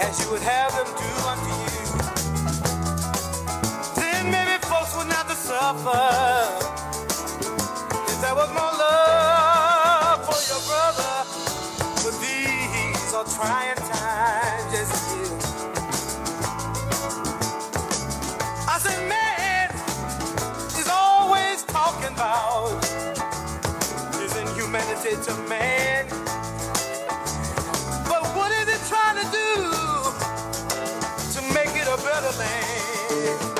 as you would have them do unto you. Then maybe folks would not suffer. If there was more love for your brother, but these are trying times, yes it is. I said, man is always talking about his inhumanity to man. It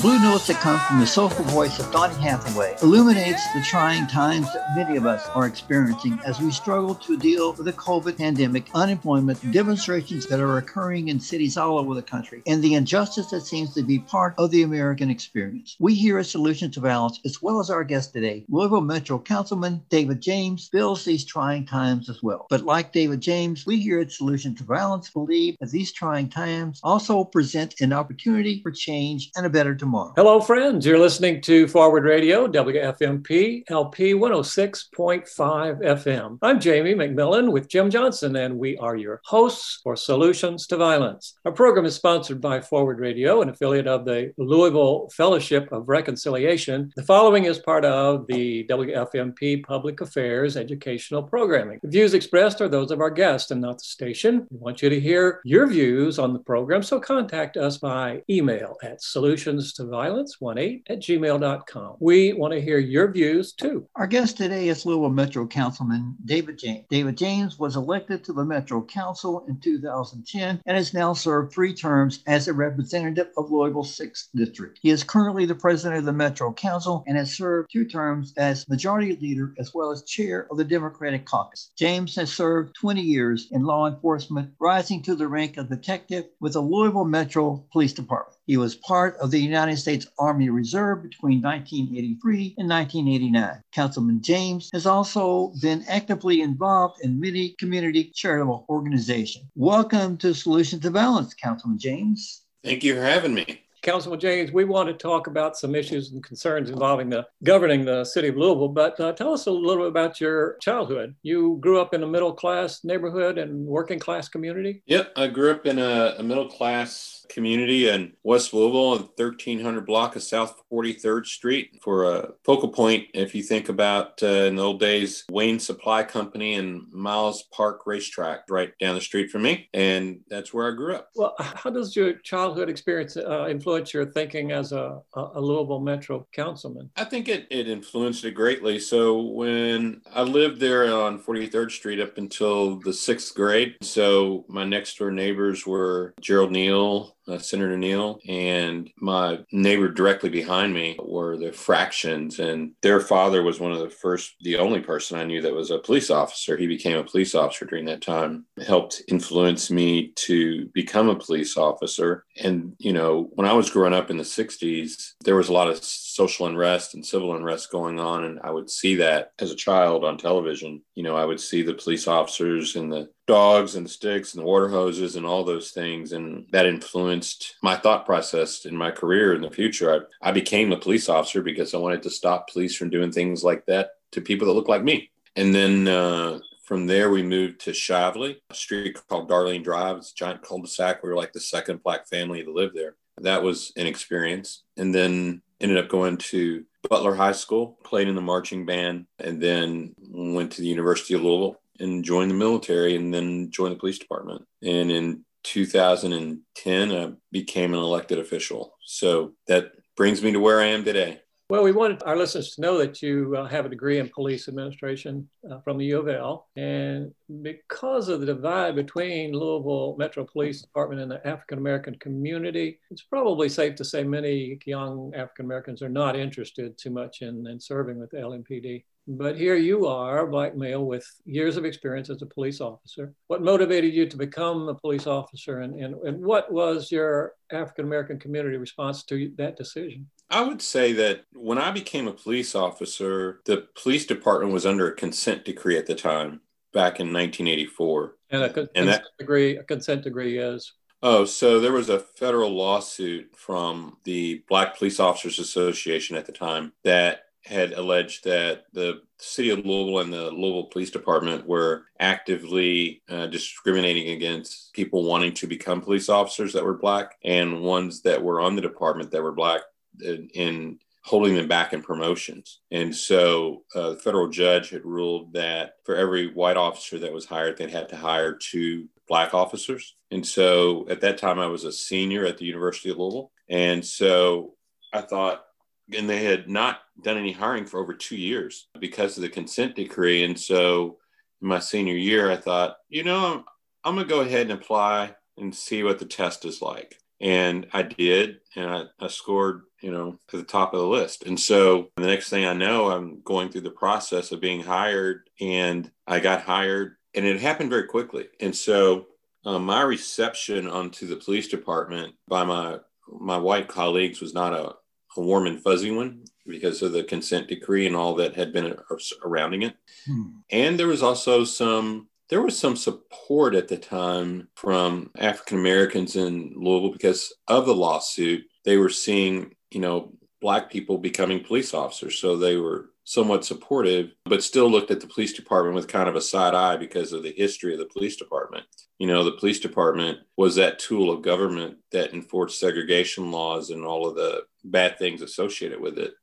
blue notes that come from the soulful voice of Donny Hathaway illuminates the trying times that many of us are experiencing as we struggle to deal with the COVID pandemic, unemployment, demonstrations that are occurring in cities all over the country, and the injustice that seems to be part of the American experience. We here at Solutions to Violence, as well as our guest today, Louisville Metro Councilman David James, feels these trying times as well. But like David James, we here at Solutions to Violence believe that these trying times also present an opportunity for change and a better tomorrow. Hello, friends. You're listening to Forward Radio, WFMP, LP 106.5 FM. I'm Jamie McMillan with Jim Johnson, and we are your hosts for Solutions to Violence. Our program is sponsored by Forward Radio, an affiliate of the Louisville Fellowship of Reconciliation. The following is part of the WFMP Public Affairs educational programming. The views expressed are those of our guests and not the station. We want you to hear your views on the program, so contact us by email at solutions to violence 18 at gmail.com. We want to hear your views too. Our guest today is Louisville Metro Councilman David James. David James was elected to the Metro Council in 2010 and has now served three terms as a representative of Louisville's 6th District. He is currently the president of the Metro Council and has served two terms as majority leader as well as chair of the Democratic Caucus. James has served 20 years in law enforcement, rising to the rank of detective with the Louisville Metro Police Department. He was part of the United States Army Reserve between 1983 and 1989. Councilman James has also been actively involved in many community charitable organizations. Welcome to Solutions to Violence, Councilman James. Thank you for having me. Councilman James, we want to talk about some issues and concerns involving the governing the city of Louisville, but uh, tell us a little bit about your childhood. You grew up in a middle class neighborhood and working class community? Yep, I grew up in a, a middle class community in West Louisville, in 1300 block of South 43rd Street. For a focal point, if you think about uh, in the old days, Wayne Supply Company and Miles Park Racetrack, right down the street from me, and that's where I grew up. Well, how does your childhood experience uh, influence your thinking as a, a Louisville Metro councilman? I think it, it influenced it greatly. So when I lived there on 43rd Street up until the sixth grade, so my next door neighbors were Gerald Neal, uh, Senator Neal, and my neighbor directly behind me were the Fractions, and their father was one of the first, the only person I knew that was a police officer. He became a police officer during that time, helped influence me to become a police officer. And, you know, when I was was growing up in the 60s, there was a lot of social unrest and civil unrest going on. And I would see that as a child on television. You know, I would see the police officers and the dogs and the sticks and the water hoses and all those things. And that influenced my thought process in my career in the future. I, I became a police officer because I wanted to stop police from doing things like that to people that look like me. And then uh, from there, we moved to Shively, a street called Darlene Drive. It's a giant cul-de-sac. We were like the second black family to live there. That was an experience. And then ended up going to Butler High School, played in the marching band, and then went to the University of Louisville and joined the military and then joined the police department. And in 2010, I became an elected official. So that brings me to where I am today. Well, we wanted our listeners to know that you uh, have a degree in police administration uh, from the U of L. And because of the divide between Louisville Metro Police Department and the African American community, it's probably safe to say many young African Americans are not interested too much in, in serving with the LMPD. But here you are, a black male with years of experience as a police officer. What motivated you to become a police officer, and, and, and what was your African American community response to that decision? I would say that when I became a police officer, the police department was under a consent decree at the time, back in 1984. And a consent and that, degree, a consent decree is. Oh, so there was a federal lawsuit from the Black Police Officers Association at the time that had alleged that the city of Louisville and the Louisville Police Department were actively uh, discriminating against people wanting to become police officers that were black and ones that were on the department that were black in holding them back in promotions. And so uh, the federal judge had ruled that for every white officer that was hired, they'd had to hire two black officers. And so at that time, I was a senior at the University of Louisville. And so I thought, and they had not done any hiring for over two years because of the consent decree. And so in my senior year, I thought, you know, I'm, I'm going to go ahead and apply and see what the test is like. And I did, and I, I scored you know, to the top of the list. And so the next thing I know, I'm going through the process of being hired, and I got hired, and it happened very quickly. And so um, my reception onto the police department by my my white colleagues was not a, a warm and fuzzy one because of the consent decree and all that had been surrounding it. Hmm. And there was also some there was some support at the time from African Americans in Louisville because of the lawsuit. They were seeing you know, black people becoming police officers. So they were somewhat supportive, but still looked at the police department with kind of a side eye because of the history of the police department. You know, the police department was that tool of government that enforced segregation laws and all of the bad things associated with it.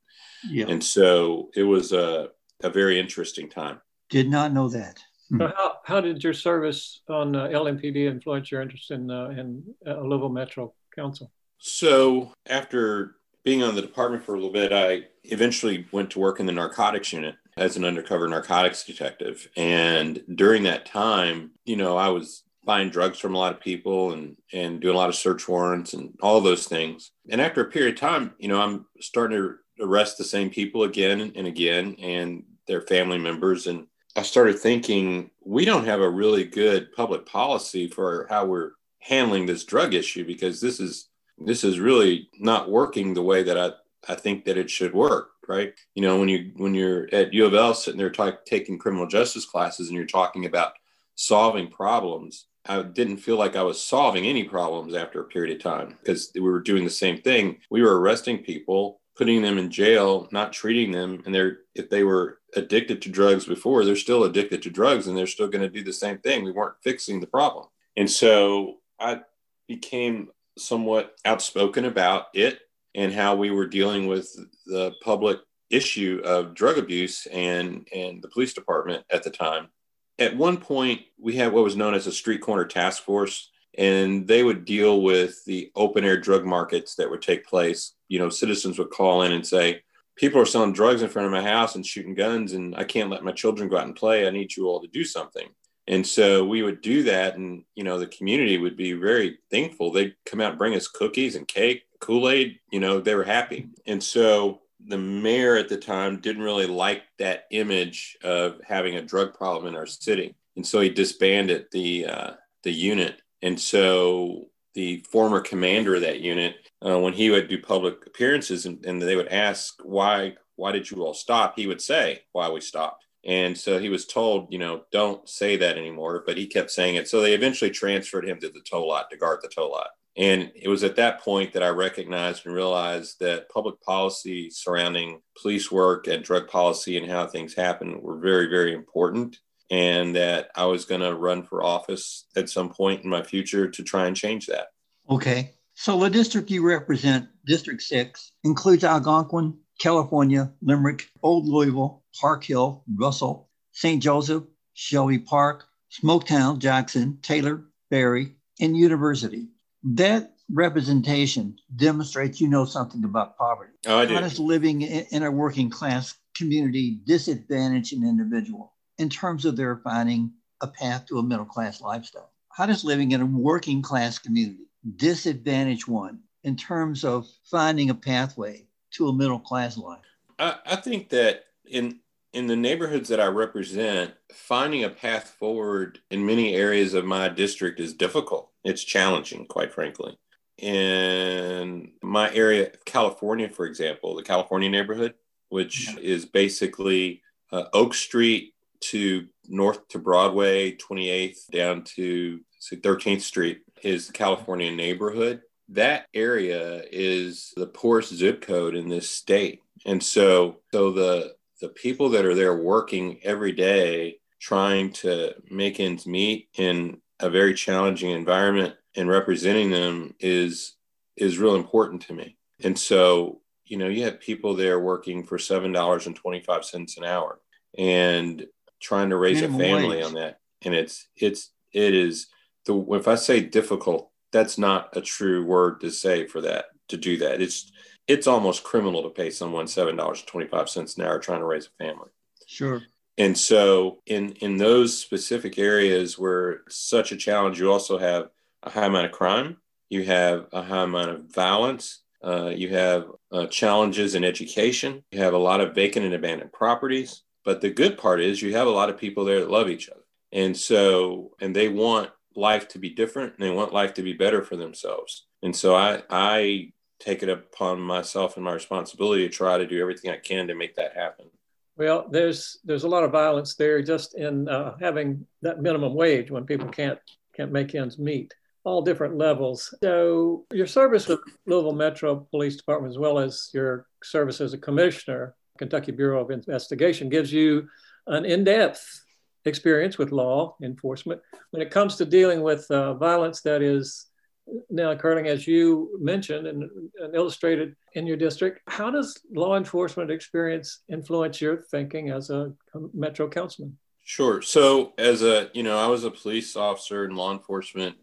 Yeah. And so it was a, a very interesting time. Did not know that. Hmm. So how, how did your service on uh, LMPD influence your interest in, uh, in uh, Louisville Metro Council? So after being on the department for a little bit, I eventually went to work in the narcotics unit as an undercover narcotics detective. And during that time, you know, I was buying drugs from a lot of people and and doing a lot of search warrants and all those things. And after a period of time, you know, I'm starting to arrest the same people again and again and their family members and I started thinking we don't have a really good public policy for how we're handling this drug issue because this is this is really not working the way that I, I think that it should work right? You know when you when you're at u of l sitting there t- taking criminal justice classes and you're talking about solving problems i didn't feel like i was solving any problems after a period of time because we were doing the same thing. We were arresting people putting them in jail not treating them and they're if they were addicted to drugs before they're still addicted to drugs and they're still going to do the same thing. We weren't fixing the problem. And so i became somewhat outspoken about it and how we were dealing with the public issue of drug abuse and and the police department at the time. At one point, we had what was known as a street corner task force, and they would deal with the open air drug markets that would take place. You know, citizens would call in and say, "People are selling drugs in front of my house and shooting guns, and I can't let my children go out and play. I need you all to do something." And so we would do that, and you know, the community would be very thankful. They'd come out and bring us cookies and cake, Kool Aid. You know, they were happy. And so the mayor at the time didn't really like that image of having a drug problem in our city, and so he disbanded the uh, the unit. And so the former commander of that unit, uh, when he would do public appearances and, and they would ask why why did you all stop, he would say why we stopped. And so he was told, you know, don't say that anymore. But he kept saying it. So they eventually transferred him to the tow lot to guard the tow lot. And it was at that point that I recognized and realized that public policy surrounding police work and drug policy and how things happen were very, very important. And that I was going to run for office at some point in my future to try and change that. Okay. So the district you represent, District 6, includes Algonquin, California, Limerick, Old Louisville, Park Hill, Russell, St. Joseph, Shelby Park, Smoketown, Jackson, Taylor, Berry, and University. That representation demonstrates you know something about poverty. Oh, I do. How does living in a working class community disadvantage an individual in terms of their finding a path to a middle class lifestyle? How does living in a working class community disadvantage one in terms of finding a pathway to a middle class life? I, I think that in in the neighborhoods that I represent, finding a path forward in many areas of my district is difficult. It's challenging, quite frankly. In my area, of California, for example, the California neighborhood, which yeah. is basically uh, Oak Street to north to Broadway, 28th down to 13th Street, is the California neighborhood that area is the poorest zip code in this state. And so, so the the people that are there working every day trying to make ends meet in a very challenging environment and representing them is is real important to me. And so, you know, you have people there working for seven dollars and twenty five cents an hour and trying to raise Minimum a family wage. on that. And it's it's it is the if I say difficult, that's not a true word to say for that to do that. It's it's almost criminal to pay someone seven dollars twenty five cents an hour trying to raise a family. Sure. And so in in those specific areas where such a challenge, you also have a high amount of crime, you have a high amount of violence, uh, you have uh, challenges in education, you have a lot of vacant and abandoned properties. But the good part is you have a lot of people there that love each other. And so, and they want life to be different and they want life to be better for themselves. And so I, I take it upon myself and my responsibility to try to do everything I can to make that happen. Well, there's there's a lot of violence there just in uh, having that minimum wage when people can't can't make ends meet. All different levels. So your service with Louisville Metro Police Department, as well as your service as a commissioner, Kentucky Bureau of Investigation, gives you an in-depth experience with law enforcement. When it comes to dealing with uh, violence that is now occurring, as you mentioned and, and, illustrated in your district, how does law enforcement experience influence your thinking as a Metro councilman? Sure. So, as a, you know, I was a police officer in law enforcement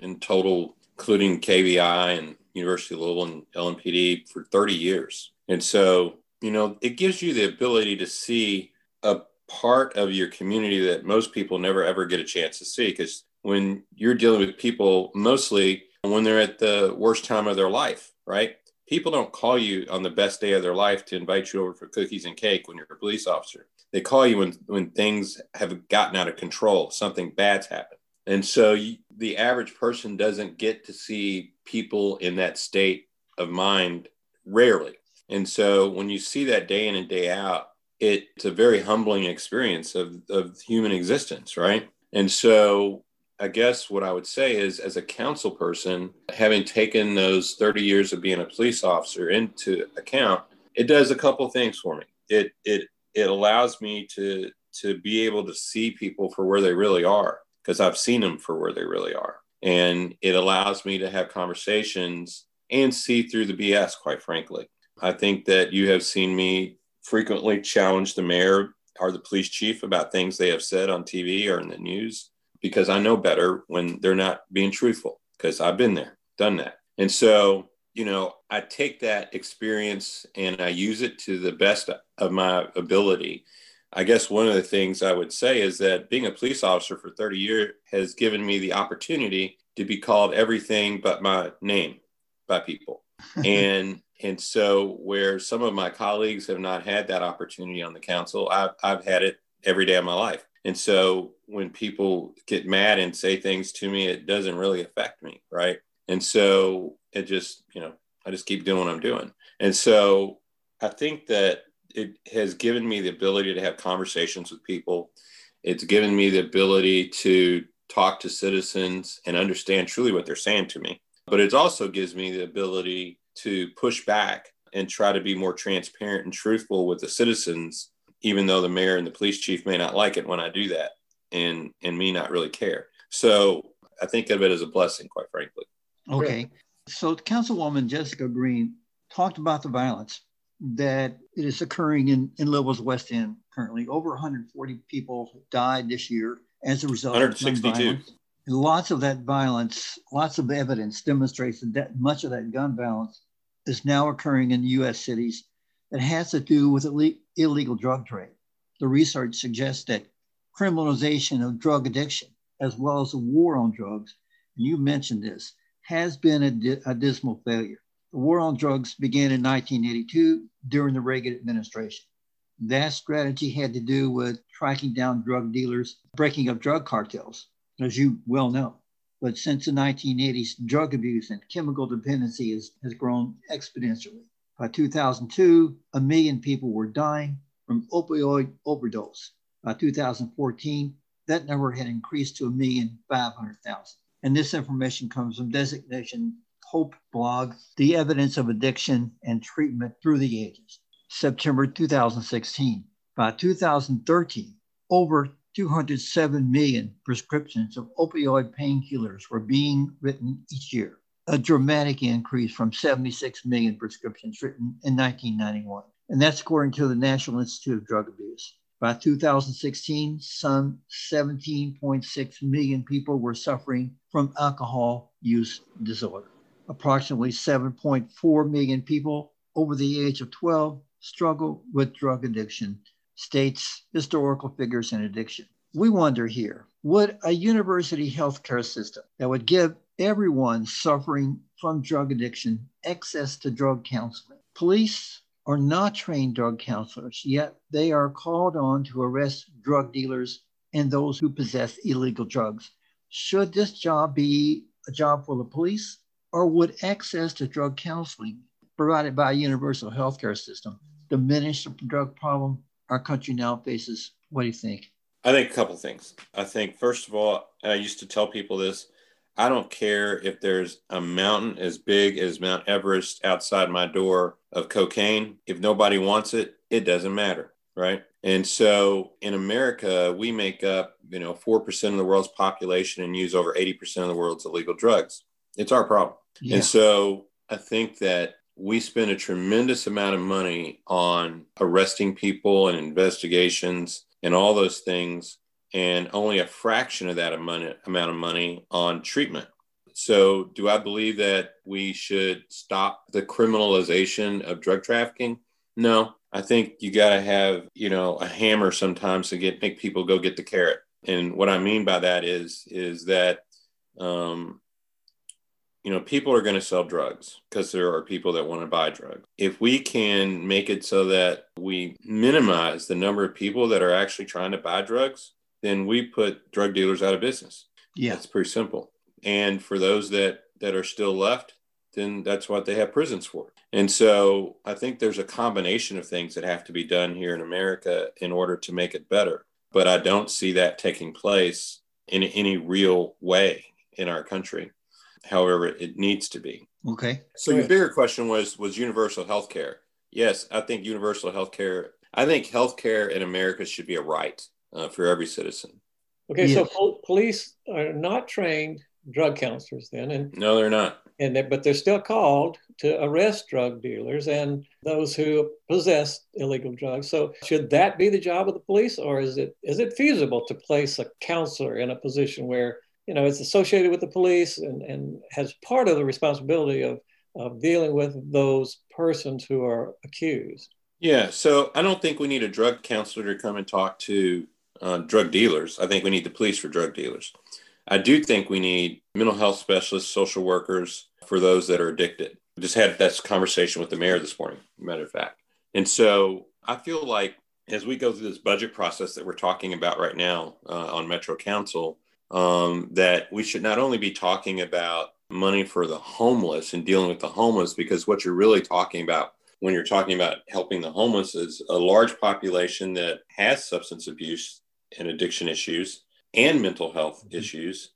in total, including KBI and University of Louisville and LMPD for 30 years. And so, you know, it gives you the ability to see a part of your community that most people never ever get a chance to see because when you're dealing with people mostly when they're at the worst time of their life right? People don't call you on the best day of their life to invite you over for cookies and cake when you're a police officer. They call you when when things have gotten out of control something bad's happened. And so you, the average person doesn't get to see people in that state of mind rarely. And so when you see that day in and day out it's a very humbling experience of, of human existence, right? And so I guess what I would say is, as a council person, having taken those 30 years of being a police officer into account, it does a couple things for me. It it it allows me to to be able to see people for where they really are because I've seen them for where they really are, and it allows me to have conversations and see through the BS. Quite frankly, I think that you have seen me frequently challenge the mayor or the police chief about things they have said on TV or in the news because I know better when they're not being truthful because I've been there, done that. And so, you know, I take that experience and I use it to the best of my ability. I guess one of the things I would say is that being a police officer for 30 years has given me the opportunity to be called everything but my name by people. and and so, where some of my colleagues have not had that opportunity on the council, I've, I've had it every day of my life. And so, when people get mad and say things to me, it doesn't really affect me, right? And so it just, you know, I just keep doing what I'm doing. And so I think that it has given me the ability to have conversations with people. It's given me the ability to talk to citizens and understand truly what they're saying to me. But it also gives me the ability to push back and try to be more transparent and truthful with the citizens, even though the mayor and the police chief may not like it when I do that and and me not really care. So I think of it as a blessing, quite frankly. Okay. So Councilwoman Jessica Green talked about the violence that is occurring in, in Louisville's West End currently. Over 140 people died this year as a result 162. of gun violence. And lots of that violence, lots of evidence demonstrates that, much of that gun violence is now occurring in U.S. cities that has to do with illegal drug trade. The research suggests that criminalization of drug addiction, as well as the war on drugs, and you mentioned this, has been a, di- a dismal failure. The war on drugs began in 1982 during the Reagan administration. That strategy had to do with tracking down drug dealers, breaking up drug cartels, as you well know. But since the 1980s, drug abuse and chemical dependency has, has grown exponentially. By 2002, a million people were dying from opioid overdose. By 2014, that number had increased to a million five hundred thousand. And this information comes from Destination Hope blog, The Evidence of Addiction and Treatment Through the Ages, September 2016. By 2013, over 207 million prescriptions of opioid painkillers were being written each year, a dramatic increase from 76 million prescriptions written in 1991. And that's according to the National Institute of Drug Abuse. By 2016, some 17.6 million people were suffering from alcohol use disorder. Approximately 7.4 million people over the age of 12 struggle with drug addiction, states historical figures in addiction. We wonder here would a university healthcare system that would give everyone suffering from drug addiction access to drug counseling? Police are not trained drug counselors, yet they are called on to arrest drug dealers and those who possess illegal drugs. Should this job be a job for the police, or would access to drug counseling provided by a universal healthcare system diminish the drug problem our country now faces? What do you think? I think a couple things. I think, first of all, I used to tell people this I don't care if there's a mountain as big as Mount Everest outside my door of cocaine. If nobody wants it, it doesn't matter. Right. And so in America, we make up, you know, 4% of the world's population and use over 80% of the world's illegal drugs. It's our problem. Yeah. And so I think that we spend a tremendous amount of money on arresting people and investigations and all those things and only a fraction of that amount of money on treatment. So, do I believe that we should stop the criminalization of drug trafficking? No, I think you got to have, you know, a hammer sometimes to get make people go get the carrot. And what I mean by that is is that um, you know, people are going to sell drugs because there are people that want to buy drugs. If we can make it so that we minimize the number of people that are actually trying to buy drugs, then we put drug dealers out of business. Yeah. It's pretty simple. And for those that that are still left, then that's what they have prisons for. And so I think there's a combination of things that have to be done here in America in order to make it better. But I don't see that taking place in any real way in our country. However, it needs to be. Okay. So your bigger question was was universal health care. Yes, I think universal health care. I think health care in America should be a right uh, for every citizen. Okay, yes. so pol- police are not trained drug counselors then, and no, they're not. And they, but they're still called to arrest drug dealers and those who possess illegal drugs. So should that be the job of the police, or is it is it feasible to place a counselor in a position where you know it's associated with the police and, and has part of the responsibility of of dealing with those persons who are accused? Yeah, so I don't think we need a drug counselor to come and talk to uh, drug dealers. I think we need the police for drug dealers. I do think we need mental health specialists, social workers for those that are addicted. I just had that conversation with the mayor this morning, matter of fact. And so I feel like as we go through this budget process that we're talking about right now uh, on Metro Council, um, that we should not only be talking about money for the homeless and dealing with the homeless because what you're really talking about when you're talking about helping the homeless is a large population that has substance abuse and addiction issues and mental health mm-hmm. issues.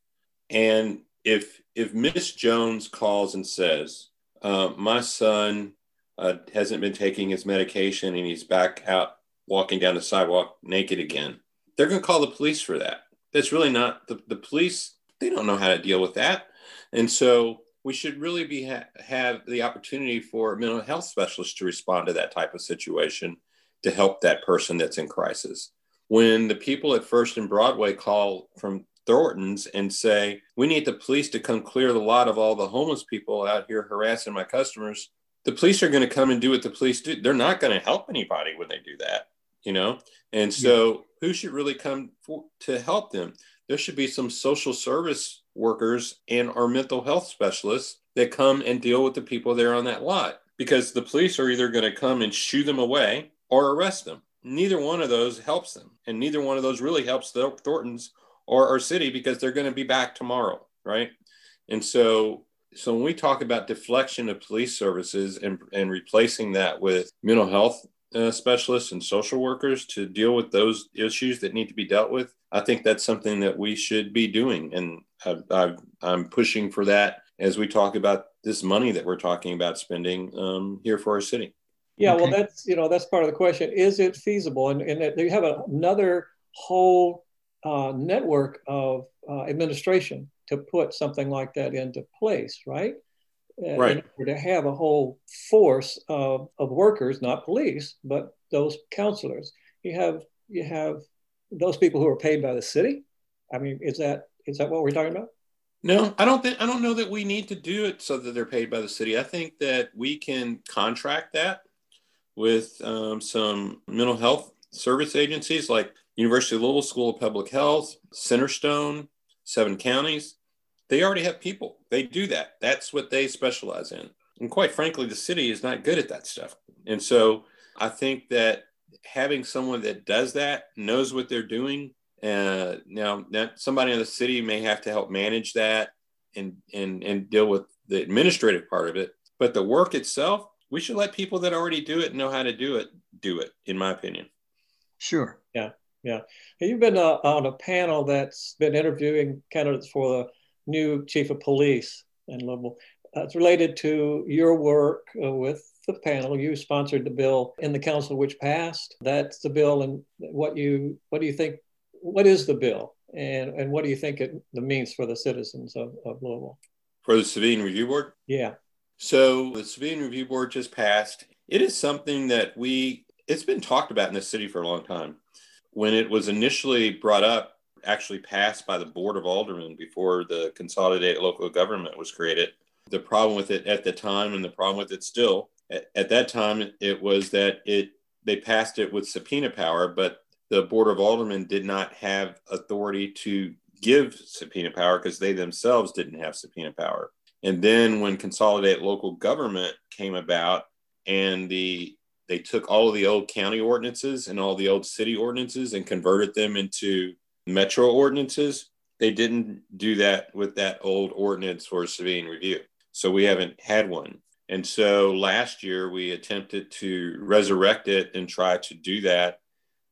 And if if Miss Jones calls and says, uh, "My son uh, hasn't been taking his medication and he's back out walking down the sidewalk naked again," they're going to call the police for that. That's really not the, the police. They don't know how to deal with that, and so we should really be ha- have the opportunity for mental health specialists to respond to that type of situation to help that person that's in crisis. When the people at First and Broadway call from Thornton's and say, We need the police to come clear the lot of all the homeless people out here harassing my customers, the police are going to come and do what the police do. They're not going to help anybody when they do that, you know? And so, yeah. who should really come for, to help them? There should be some social service workers and our mental health specialists that come and deal with the people there on that lot because the police are either going to come and shoo them away or arrest them. Neither one of those helps them. And neither one of those really helps the Thorntons or our city because they're going to be back tomorrow. Right. And so, so when we talk about deflection of police services and, and replacing that with mental health uh, specialists and social workers to deal with those issues that need to be dealt with, I think that's something that we should be doing. And i am pushing for that as we talk about this money that we're talking about spending um, here for our city. Yeah, okay. well, that's you know that's part of the question. Is it feasible? And, and you have another whole uh, network of uh, administration to put something like that into place, right? Uh, right. To have a whole force of, of workers, not police, but those counselors. You have you have those people who are paid by the city. I mean, is that is that what we're talking about? No, I don't think I don't know that we need to do it so that they're paid by the city. I think that we can contract that with um, some mental health service agencies like University of Louisville School of Public Health, Centerstone, seven counties. They already have people. They do that. That's what they specialize in. And quite frankly, the city is not good at that stuff. And so I think that having someone that does that, knows what they're doing, uh, now, that somebody in the city may have to help manage that and, and, and deal with the administrative part of it. But the work itself, we should let people that already do it know how to do it do it, in my opinion. Sure. Yeah. Yeah. You've been uh, on a panel that's been interviewing candidates for the new chief of police in Louisville. Uh, it's related to your work uh, with the panel. You sponsored the bill in the council, which passed. That's the bill, and what you what do you think what is the bill and, and what do you think it means for the citizens of, of Louisville? For the Civilian Review Board? Yeah. So the Civilian Review Board just passed. It is something that we, it's been talked about in the city for a long time. When it was initially brought up, actually passed by the Board of Aldermen before the consolidated local government was created. The problem with it at the time and the problem with it still, at, at that time, it was that it they passed it with subpoena power, but the Board of Aldermen did not have authority to give subpoena power because they themselves didn't have subpoena power. And then when consolidated local government came about and the they took all of the old county ordinances and all the old city ordinances and converted them into metro ordinances, they didn't do that with that old ordinance for civilian review. So we haven't had one. And so last year we attempted to resurrect it and try to do that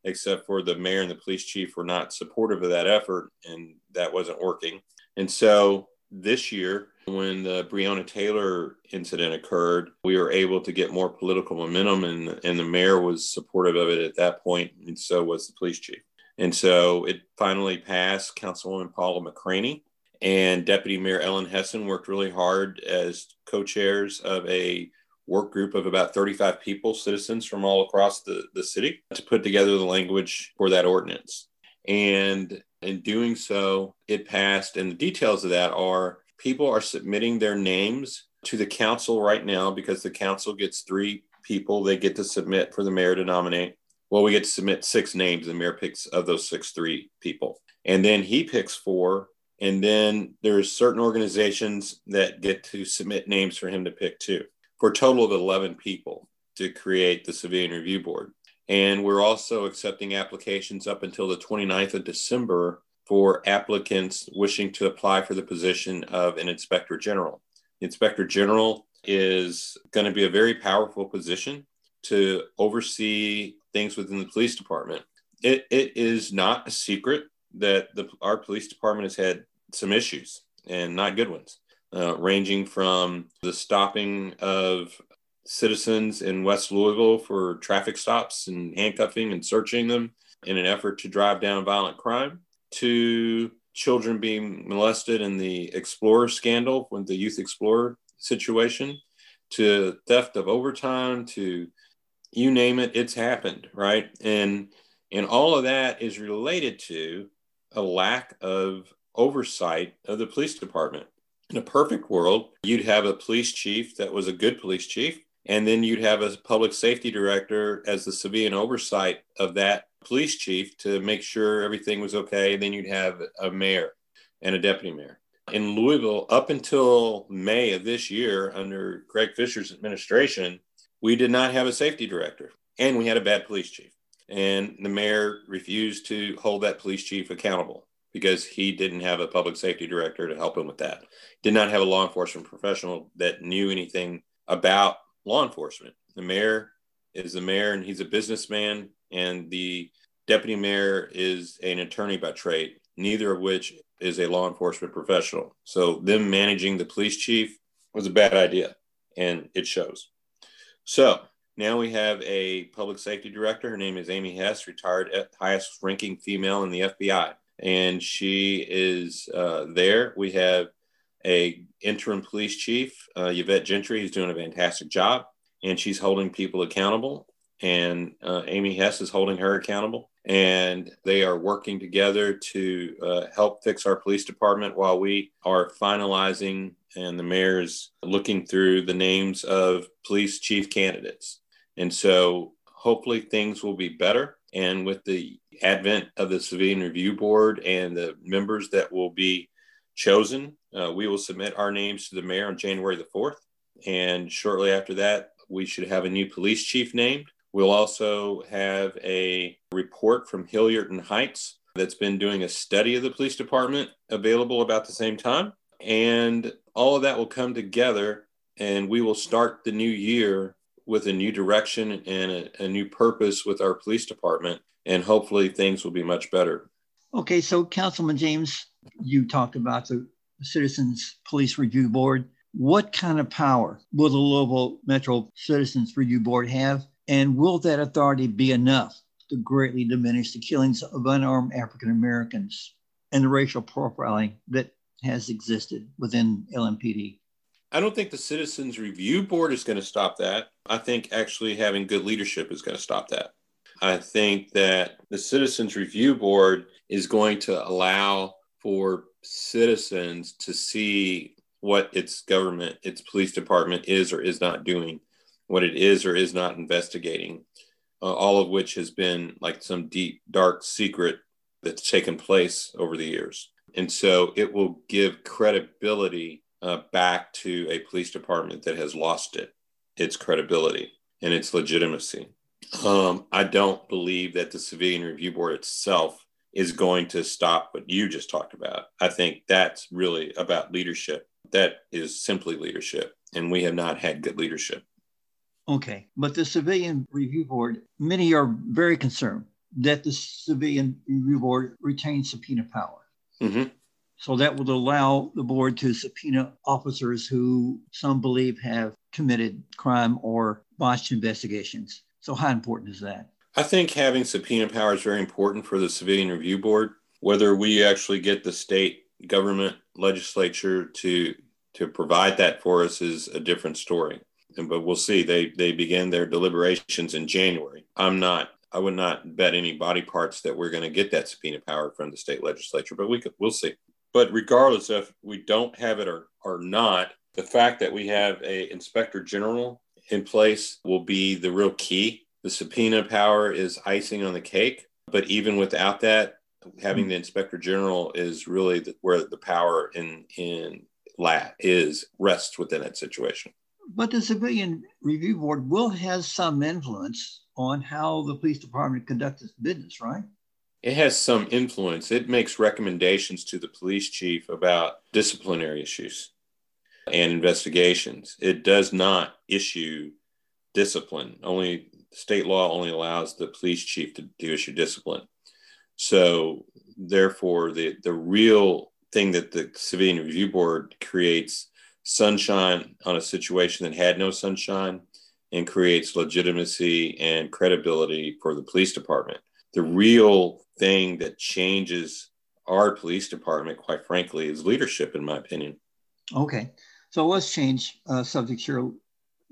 except for the mayor and the police chief were not supportive of that effort, and that wasn't working. And so this year, when the Breonna Taylor incident occurred, we were able to get more political momentum, and, and the mayor was supportive of it at that point, and so was the police chief. And so it finally passed. Councilwoman Paula McCraney and Deputy Mayor Ellen Hesen worked really hard as co chairs of a work group of about 35 people, citizens from all across the, the city, to put together the language for that ordinance. And in doing so, it passed. And the details of that are people are submitting their names to the council right now because the council gets three people they get to submit for the mayor to nominate. Well, we get to submit six names. and The mayor picks of those six, three people. And then he picks four. And then there's certain organizations that get to submit names for him to pick too for a total of 11 people to create the Civilian Review Board. And we're also accepting applications up until the 29th of December for applicants wishing to apply for the position of an inspector general. The inspector general is going to be a very powerful position to oversee things within the police department. It, it is not a secret that the, our police department has had some issues and not good ones, uh, ranging from the stopping of citizens in West Louisville for traffic stops and handcuffing and searching them in an effort to drive down violent crime to children being molested in the Explorer scandal, when the Youth Explorer situation, to theft of overtime, to you name it, it's happened, right? And and all of that is related to a lack of oversight of the police department. In a perfect world, you'd have a police chief that was a good police chief, and then you'd have a public safety director as the civilian oversight of that police chief to make sure everything was okay. And then you'd have a mayor and a deputy mayor. In Louisville, up until May of this year, under Greg Fisher's administration, we did not have a safety director and we had a bad police chief. And the mayor refused to hold that police chief accountable because he didn't have a public safety director to help him with that. Did not have a law enforcement professional that knew anything about law enforcement. The mayor is the mayor and he's a businessman, and the deputy mayor is an attorney by trade, neither of which is a law enforcement professional. So, them managing the police chief was a bad idea, and it shows. So now we have a public safety director. Her name is Amy Hess, retired highest ranking female in the FBI. And she is uh, there. We have a interim police chief, uh, Yvette Gentry, who's doing a fantastic job, and she's holding people accountable. And uh, Amy Hess is holding her accountable. And they are working together to uh, help fix our police department while we are finalizing and the mayor's looking through the names of police chief candidates. And so hopefully things will be better. And with the advent of the Civilian Review Board and the members that will be chosen, uh, we will submit our names to the mayor on January the 4th. And shortly after that, we should have a new police chief named. We'll also have a report from Hillard and Heintze that's been doing a study of the police department available about the same time. And all of that will come together and we will start the new year with a new direction and a, a, new purpose with our police department. And hopefully things will be much better. Okay so councilman james you talked about the citizens police review board. What kind of power will the louisville metro citizens review board have and will that authority be enough to greatly diminish the killings of unarmed african americans and the racial profiling that has existed within LMPD. I don't think the Citizens Review Board is going to stop that. I think actually having good leadership is going to stop that. I think that the Citizens Review Board is going to allow for citizens to see what its government, its police department is or is not doing, what it is or is not investigating, uh, all of which has been like some deep, dark secret that's taken place over the years. And so it will give credibility uh, back to a police department that has lost it, its credibility and its legitimacy. Um, I don't believe that the Civilian Review Board itself is going to stop what you just talked about. I think that's really about leadership. That is simply leadership. And we have not had good leadership. Okay. But the Civilian Review Board, many are very concerned that the Civilian Review Board retains subpoena power. Mm-hmm. So that would allow the board to subpoena officers who some believe have committed crime or botched investigations. So, how important is that? I think having subpoena power is very important for the Civilian Review Board. Whether we actually get the state government legislature to to provide that for us is a different story. But we'll see. They they begin their deliberations in January. I'm not I would not bet any body parts that we're going to get that subpoena power from the state legislature, but we could, we'll see. But regardless if we don't have it or, or not, the fact that we have a inspector general in place will be the real key. The subpoena power is icing on the cake, but even without that, having the inspector general is really the, where the power in in lat is rests within that situation. But the civilian review board will have some influence on how the police department conducts its business, right? it has some influence. It makes recommendations to the police chief about disciplinary issues and investigations. It does not issue discipline. Only state law only allows the police chief to, to issue discipline. So therefore, the the real thing that the civilian review board creates sunshine on a situation that had no sunshine and creates legitimacy and credibility for the police department. The real thing that changes our police department, quite frankly, is leadership, in my opinion. Okay. So let's change uh, subjects here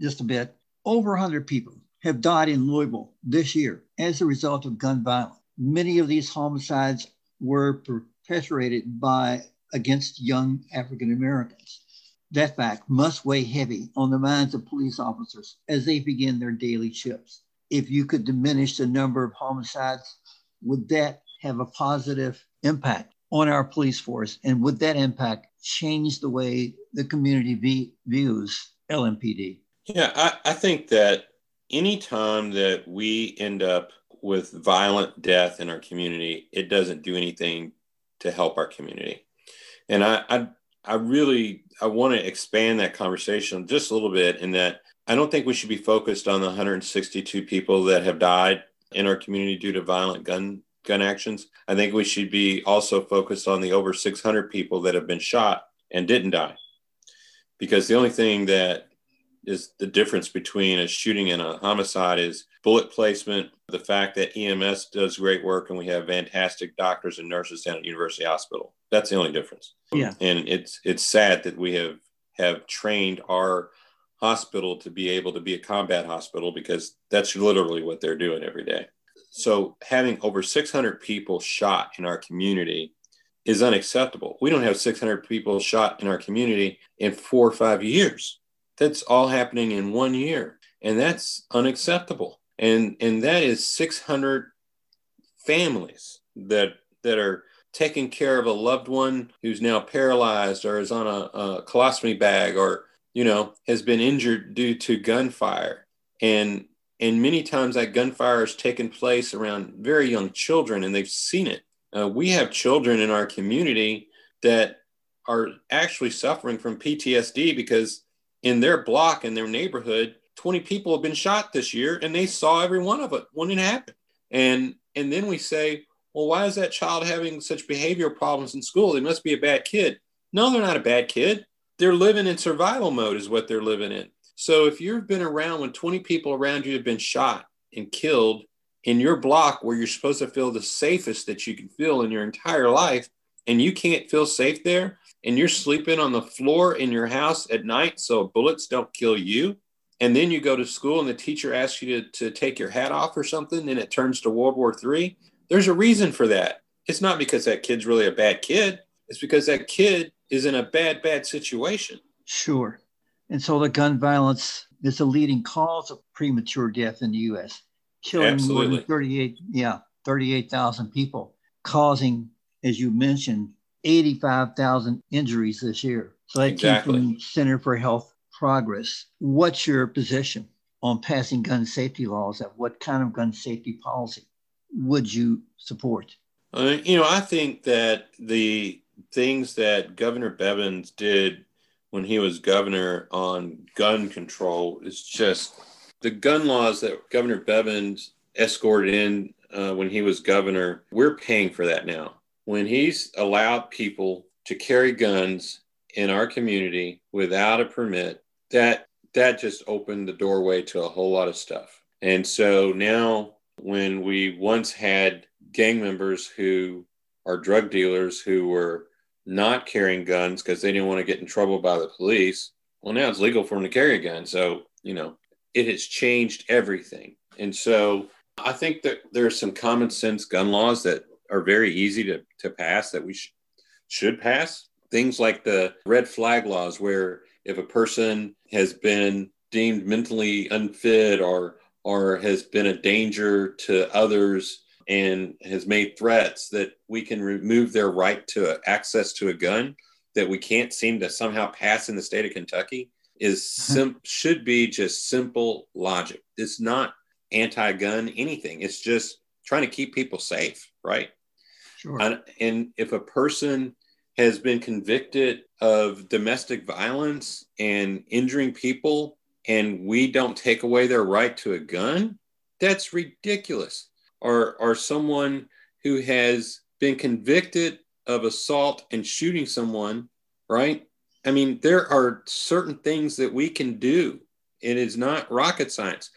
just a bit. Over 100 people have died in Louisville this year as a result of gun violence. Many of these homicides were perpetrated by against young African Americans. That fact must weigh heavy on the minds of police officers as they begin their daily shifts. If you could diminish the number of homicides, would that have a positive impact on our police force? And would that impact change the way the community views LMPD? Yeah, I, I think that anytime that we end up with violent death in our community, it doesn't do anything to help our community. And I, I, I really, I want to expand that conversation just a little bit in that I don't think we should be focused on the 162 people that have died in our community due to violent gun gun actions. I think we should be also focused on the over 600 people that have been shot and didn't die. Because the only thing that is the difference between a shooting and a homicide is bullet placement, the fact that EMS does great work and we have fantastic doctors and nurses down at University Hospital. That's the only difference. Yeah. And it's it's sad that we have have trained our hospital to be able to be a combat hospital because that's literally what they're doing every day. So having over 600 people shot in our community is unacceptable. We don't have 600 people shot in our community in 4 or 5 years. That's all happening in 1 year and that's unacceptable. And and that is 600 families that that are taking care of a loved one who's now paralyzed or is on a, a colostomy bag or you know has been injured due to gunfire and and many times that gunfire has taken place around very young children and they've seen it uh, we have children in our community that are actually suffering from ptsd because in their block in their neighborhood 20 people have been shot this year and they saw every one of it when it happened and and then we say well, why is that child having such behavioral problems in school? They must be a bad kid. No, they're not a bad kid. They're living in survival mode, is what they're living in. So if you've been around when 20 people around you have been shot and killed in your block where you're supposed to feel the safest that you can feel in your entire life, and you can't feel safe there, and you're sleeping on the floor in your house at night so bullets don't kill you, and then you go to school and the teacher asks you to, to take your hat off or something, and it turns to World War III, there's a reason for that. It's not because that kid's really a bad kid. It's because that kid is in a bad, bad situation. Sure. And so the gun violence is the leading cause of premature death in the U.S., killing Absolutely. more than 38, yeah, 38,000 people, causing, as you mentioned, 85,000 injuries this year. So that Exactly. came from Center for Health Progress. What's your position on passing gun safety laws? And what kind of gun safety policy would you support? Uh, you know, I think that the things that Governor Bevins did when he was governor on gun control is just the gun laws that Governor Bevins escorted in uh, when he was governor. We're paying for that now. When he's allowed people to carry guns in our community without a permit, that that just opened the doorway to a whole lot of stuff. And so now when we once had gang members who are drug dealers who were not carrying guns because they didn't want to get in trouble by the police. Well, now it's legal for them to carry a gun. So, you know, it has changed everything. And so I think that there are some common sense gun laws that are very easy to, to pass that we sh- should pass. Things like the red flag laws, where if a person has been deemed mentally unfit or or has been a danger to others and has made threats that we can remove their right to access to a gun that we can't seem to somehow pass in the state of Kentucky is mm-hmm. sim- should be just simple logic. It's not anti-gun anything. It's just trying to keep people safe, right? Sure. And, and if a person has been convicted of domestic violence and injuring people, and we don't take away their right to a gun, that's ridiculous. Or, or someone who has been convicted of assault and shooting someone, right? I mean, there are certain things that we can do. It is not rocket science.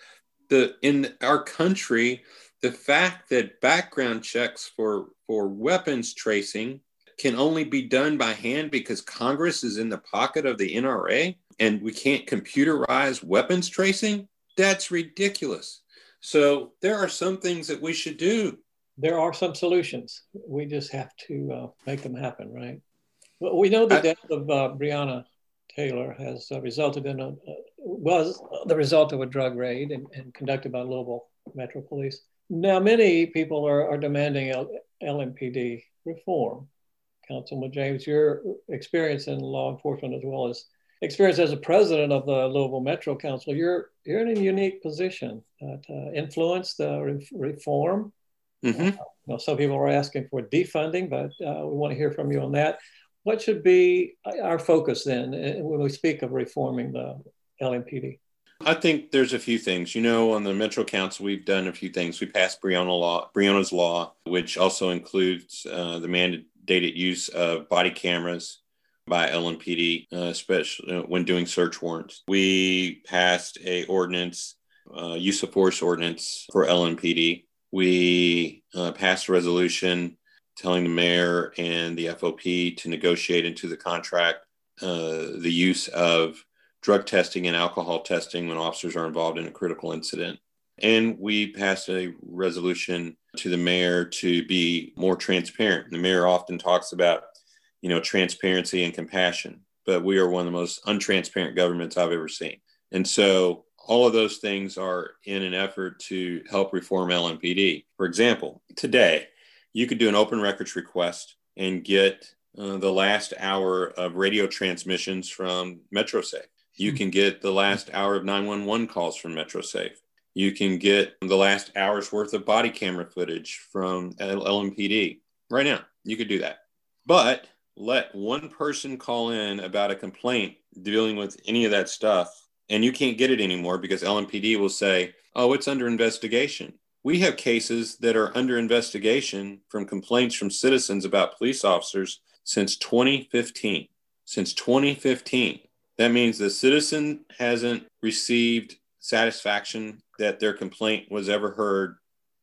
The in our country, the fact that background checks for for weapons tracing can only be done by hand because Congress is in the pocket of the NRA and we can't computerize weapons tracing, that's ridiculous. So there are some things that we should do. There are some solutions. We just have to uh, make them happen, right? Well, we know the I, death of uh, Breonna Taylor has uh, resulted in a uh, was the result of a drug raid and, and, conducted by Louisville Metro Police. Now, many people are, are demanding L- LMPD reform. Councilman James, your experience in law enforcement as well as experience as a president of the Louisville Metro Council, you're you're in a unique position to influence the re- reform. Mm-hmm. Uh, you know, some people are asking for defunding, but uh, we want to hear from you on that. What should be our focus then uh, when we speak of reforming the LMPD? I think there's a few things. You know, on the Metro Council, we've done a few things. We passed Breonna law, Breonna's law, which also includes uh, the mandated use of body cameras by LMPD, uh, especially uh, when doing search warrants. We passed a ordinance, uh, use of force ordinance for LMPD. We uh, passed a resolution telling the mayor and the FOP to negotiate into the contract uh, the use of drug testing and alcohol testing when officers are involved in a critical incident. And we passed a resolution to the mayor to be more transparent. The mayor often talks about, you know, transparency and compassion, but we are one of the most untransparent governments I've ever seen. And so all of those things are in an effort to help reform LMPD. For example, today you could do an open records request and get uh, the last hour of radio transmissions from MetroSafe. You can get the last hour of 911 calls from MetroSafe. You can get the last hour's worth of body camera footage from LMPD. Right now, you could do that. But let one person call in about a complaint dealing with any of that stuff, and you can't get it anymore because LMPD will say, oh, it's under investigation. We have cases that are under investigation from complaints from citizens about police officers since 2015. Since 2015. That means the citizen hasn't received satisfaction that their complaint was ever heard.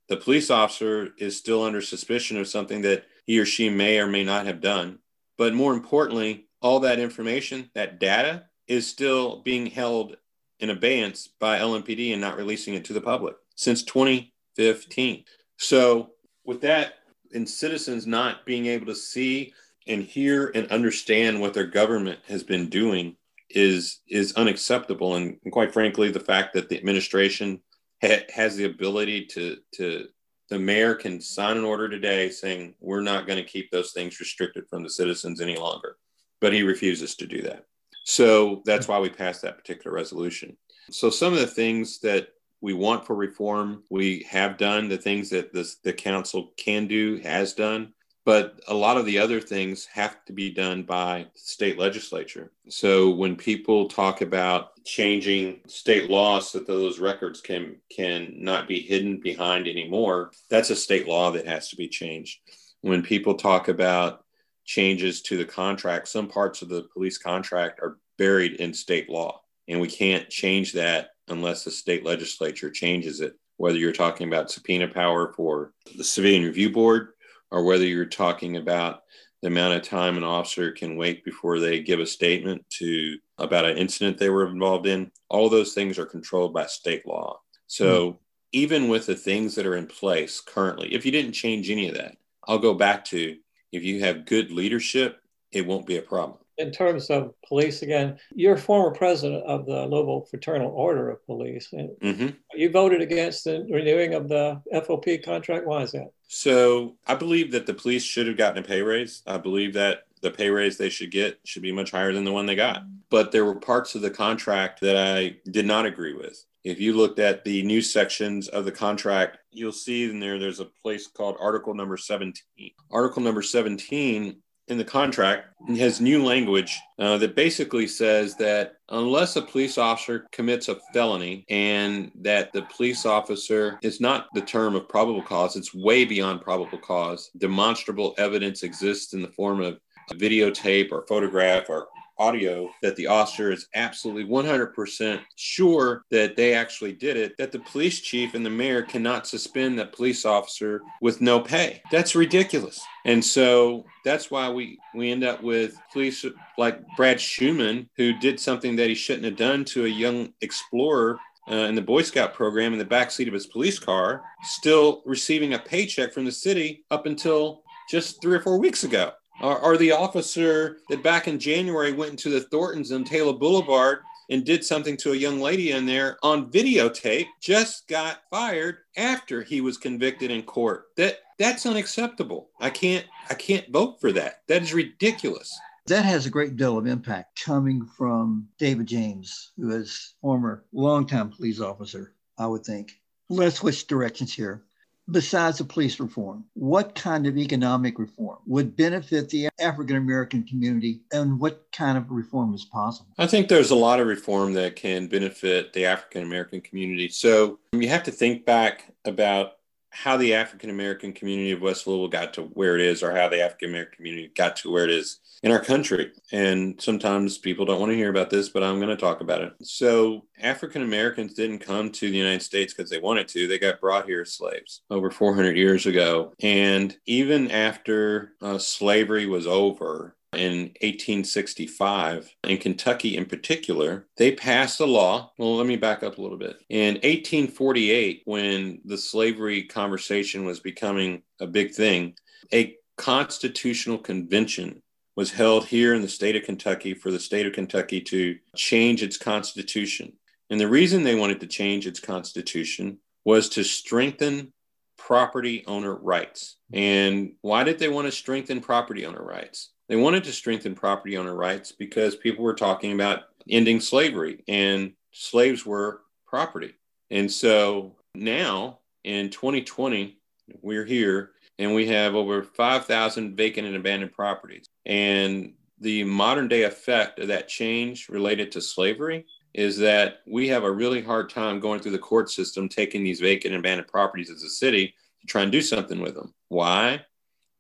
The police officer is still under suspicion of something that he or she may or may not have done. But more importantly, all that information, that data, is still being held in abeyance by LMPD and not releasing it to the public since 2015. So, with that, and citizens not being able to see and hear and understand what their government has been doing is is unacceptable. And, and quite frankly, the fact that the administration ha- has the ability to to the mayor can sign an order today saying we're not going to keep those things restricted from the citizens any longer, but he refuses to do that. So that's why we passed that particular resolution. So some of the things that we want for reform, we have done the things that this, the council can do, has done but a lot of the other things have to be done by state legislature. So when people talk about changing state laws so that those records can can not be hidden behind anymore, that's a state law that has to be changed. When people talk about changes to the contract, some parts of the police contract are buried in state law, and we can't change that unless the state legislature changes it. Whether you're talking about subpoena power for the Civilian Review Board or whether you're talking about the amount of time an officer can wait before they give a statement to about an incident they were involved in all those things are controlled by state law so mm. even with the things that are in place currently if you didn't change any of that i'll go back to if you have good leadership it won't be a problem in terms of police again, you're former president of the Louisville Fraternal Order of Police. And mm-hmm. You voted against the renewing of the FOP contract. Why is that? So I believe that the police should have gotten a pay raise. I believe that the pay raise they should get should be much higher than the one they got. But there were parts of the contract that I did not agree with. If you looked at the new sections of the contract, you'll see in there there's a place called Article number 17. Article number 17 in the contract has new language uh, that basically says that unless a police officer commits a felony and that the police officer is not the term of probable cause, it's way beyond probable cause. Demonstrable evidence exists in the form of videotape or photograph or audio that the officer is absolutely 100% sure that they actually did it, that the police chief and the mayor cannot suspend that police officer with no pay. That's ridiculous. And so that's why we, we end up with police like Brad Schuhmann, who did something that he shouldn't have done to a young explorer uh, in the Boy Scout program in the backseat of his police car, still receiving a paycheck from the city up until just three or four weeks ago or, or the officer that back in January went into the Thorntons on Taylor Boulevard and did something to a young lady in there on videotape just got fired after he was convicted in court. That that's unacceptable. I can't i can't vote for that. That is ridiculous. That has a great deal of impact coming from david james who is former longtime police officer i would think. Let's switch directions here besides the police reform, what kind of economic reform would benefit the African American community and what kind of reform is possible? I think there's a lot of reform that can benefit the African American community. So you have to think back about how the African American community of West Louisville got to where it is, or how the African American community got to where it is in our country. And sometimes people don't want to hear about this, but I'm going to talk about it. So, African Americans didn't come to the United States because they wanted to, they got brought here as slaves over 400 years ago. And even after uh, slavery was over, in 1865, in Kentucky in particular, they passed a law. Well, let me back up a little bit. In 1848, when the slavery conversation was becoming a big thing, a constitutional convention was held here in the state of Kentucky for the state of Kentucky to change its constitution. And the reason they wanted to change its constitution was to strengthen property owner rights. And why did they want to strengthen property owner rights? They wanted to strengthen property owner rights because people were talking about ending slavery and slaves were property. And so now in 2020, we're here and we have over 5,000 vacant and abandoned properties. And the modern day effect of that change related to slavery is that we have a really hard time going through the court system taking these vacant and abandoned properties as a city to try and do something with them. Why?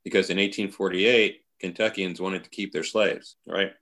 Because in 1848, Kentuckians wanted to keep their slaves, right?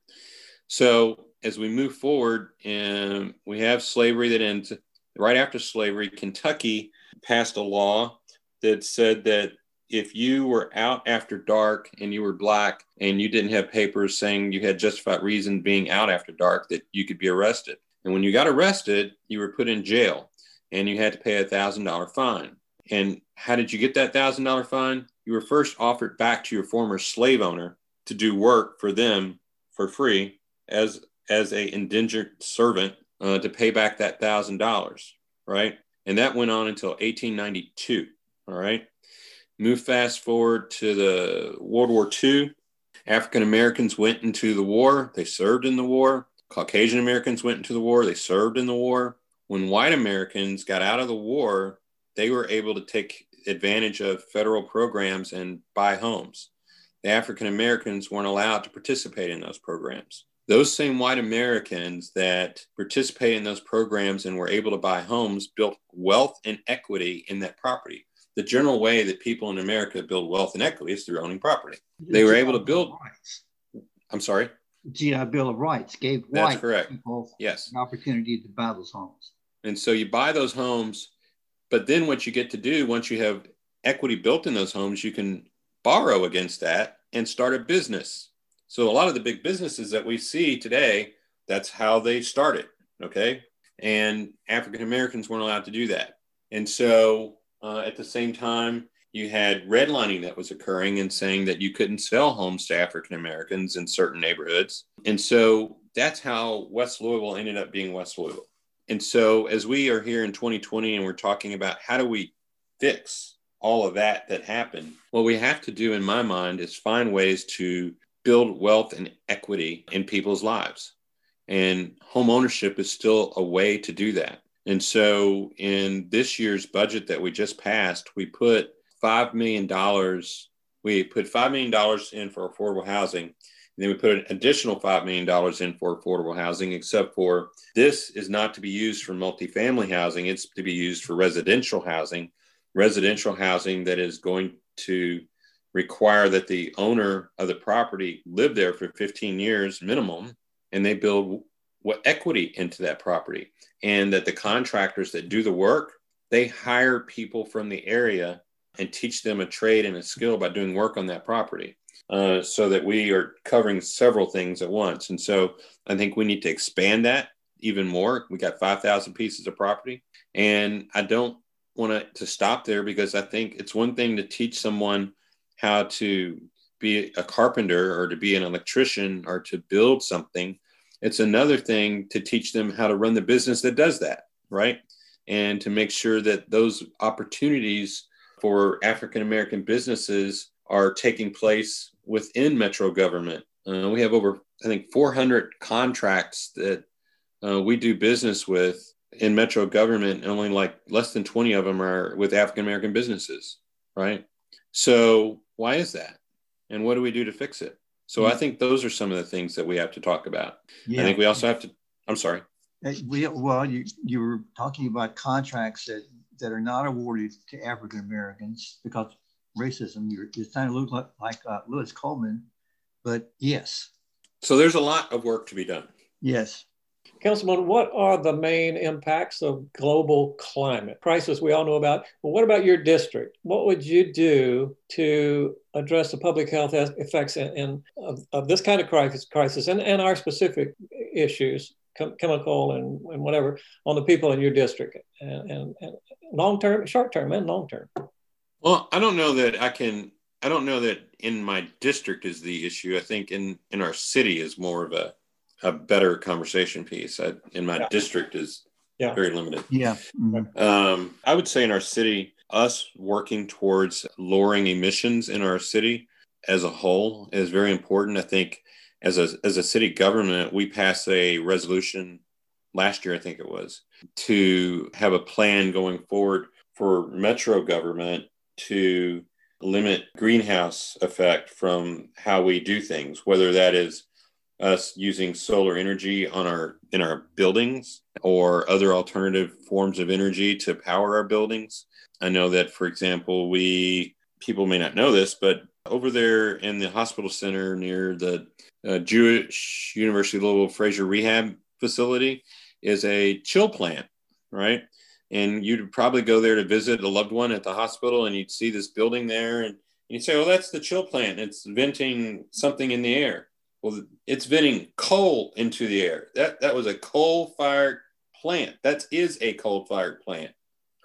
So as we move forward, and we have slavery that ends right after slavery, Kentucky passed a law that said that if you were out after dark and you were black and you didn't have papers saying you had justified reason being out after dark, that you could be arrested. And when you got arrested, you were put in jail and you had to pay a thousand dollar fine. And how did you get that thousand dollar fine? You were first offered back to your former slave owner to do work for them for free as as a indentured servant uh, to pay back that thousand dollars, right? And that went on until 1892. All right. Move fast forward to the World War II. African Americans went into the war. They served in the war. Caucasian Americans went into the war. They served in the war. When white Americans got out of the war, they were able to take advantage of federal programs and buy homes. The African Americans weren't allowed to participate in those programs. Those same white Americans that participate in those programs and were able to buy homes built wealth and equity in that property. The general way that people in America build wealth and equity is through owning property. They were able to build. I'm sorry. GI Bill of Rights gave That's white correct. people Yes. an opportunity to buy those homes. And so you buy those homes, but then what you get to do once you have equity built in those homes, you can borrow against that and start a business. So a lot of the big businesses that we see today, that's how they started. Okay. And African Americans weren't allowed to do that. And so uh, at the same time, you had redlining that was occurring and saying that you couldn't sell homes to African Americans in certain neighborhoods. And so that's how West Louisville ended up being West Louisville. And so as we are here in 2020 and we're talking about how do we fix all of that that happened, what we have to do in my mind is find ways to build wealth and equity in people's lives. And home ownership is still a way to do that. And so in this year's budget that we just passed, we put $5 million. We put $5 million in for affordable housing. And then we put an additional $5 million in for affordable housing, except for this is not to be used for multifamily housing. It's to be used for residential housing, residential housing that is going to require that the owner of the property live there for 15 years minimum and they build what equity into that property and that the contractors that do the work they hire people from the area and teach them a trade and a skill by doing work on that property uh, so that we are covering several things at once and so i think we need to expand that even more we got 5000 pieces of property and i don't want to stop there because i think it's one thing to teach someone how to be a carpenter or to be an electrician or to build something. It's another thing to teach them how to run the business that does that, right? And to make sure that those opportunities for African American businesses are taking place within Metro government. Uh, we have over, I think, 400 contracts that uh, we do business with in Metro government, and only like less than 20 of them are with African American businesses, right? So why is that? And what do we do to fix it? So I think those are some of the things that we have to talk about. Yeah. I think we also have to. I'm sorry. We, well, you you were talking about contracts that that are not awarded to African Americans because racism. You're, you kind of look like, like uh, Louis Coleman, but yes. So there's a lot of work to be done. Yes. Councilman, what are the main impacts of global climate crisis we all know about? But what about your district? What would you do to address the public health effects in, in of, of, this kind of crisis, crisis and, and our specific issues, chemical and, and whatever, on the people in your district, and, and, and long term, short term, and long term? Well, I don't know that I can. I don't know that in my district is the issue. I think in in our city is more of a a better conversation piece. I, in my yeah. district is yeah. very limited. Yeah. Mm-hmm. Um, I would say in our city, us working towards lowering emissions in our city as a whole is very important. I think as a as a city government, we passed a resolution last year, I think it was, to have a plan going forward for metro government to limit greenhouse effect from how we do things, whether that is us using solar energy on our in our buildings or other alternative forms of energy to power our buildings. I know that, for example, we people may not know this, but over there in the hospital center near the uh, Jewish University Louisville Frazier Rehab Facility is a chill plant, right? And you'd probably go there to visit a loved one at the hospital, and you'd see this building there, and you'd say, "Well, that's the chill plant. It's venting something in the air." Well, it's venting coal into the air. That that was a coal-fired plant. That is a coal-fired plant,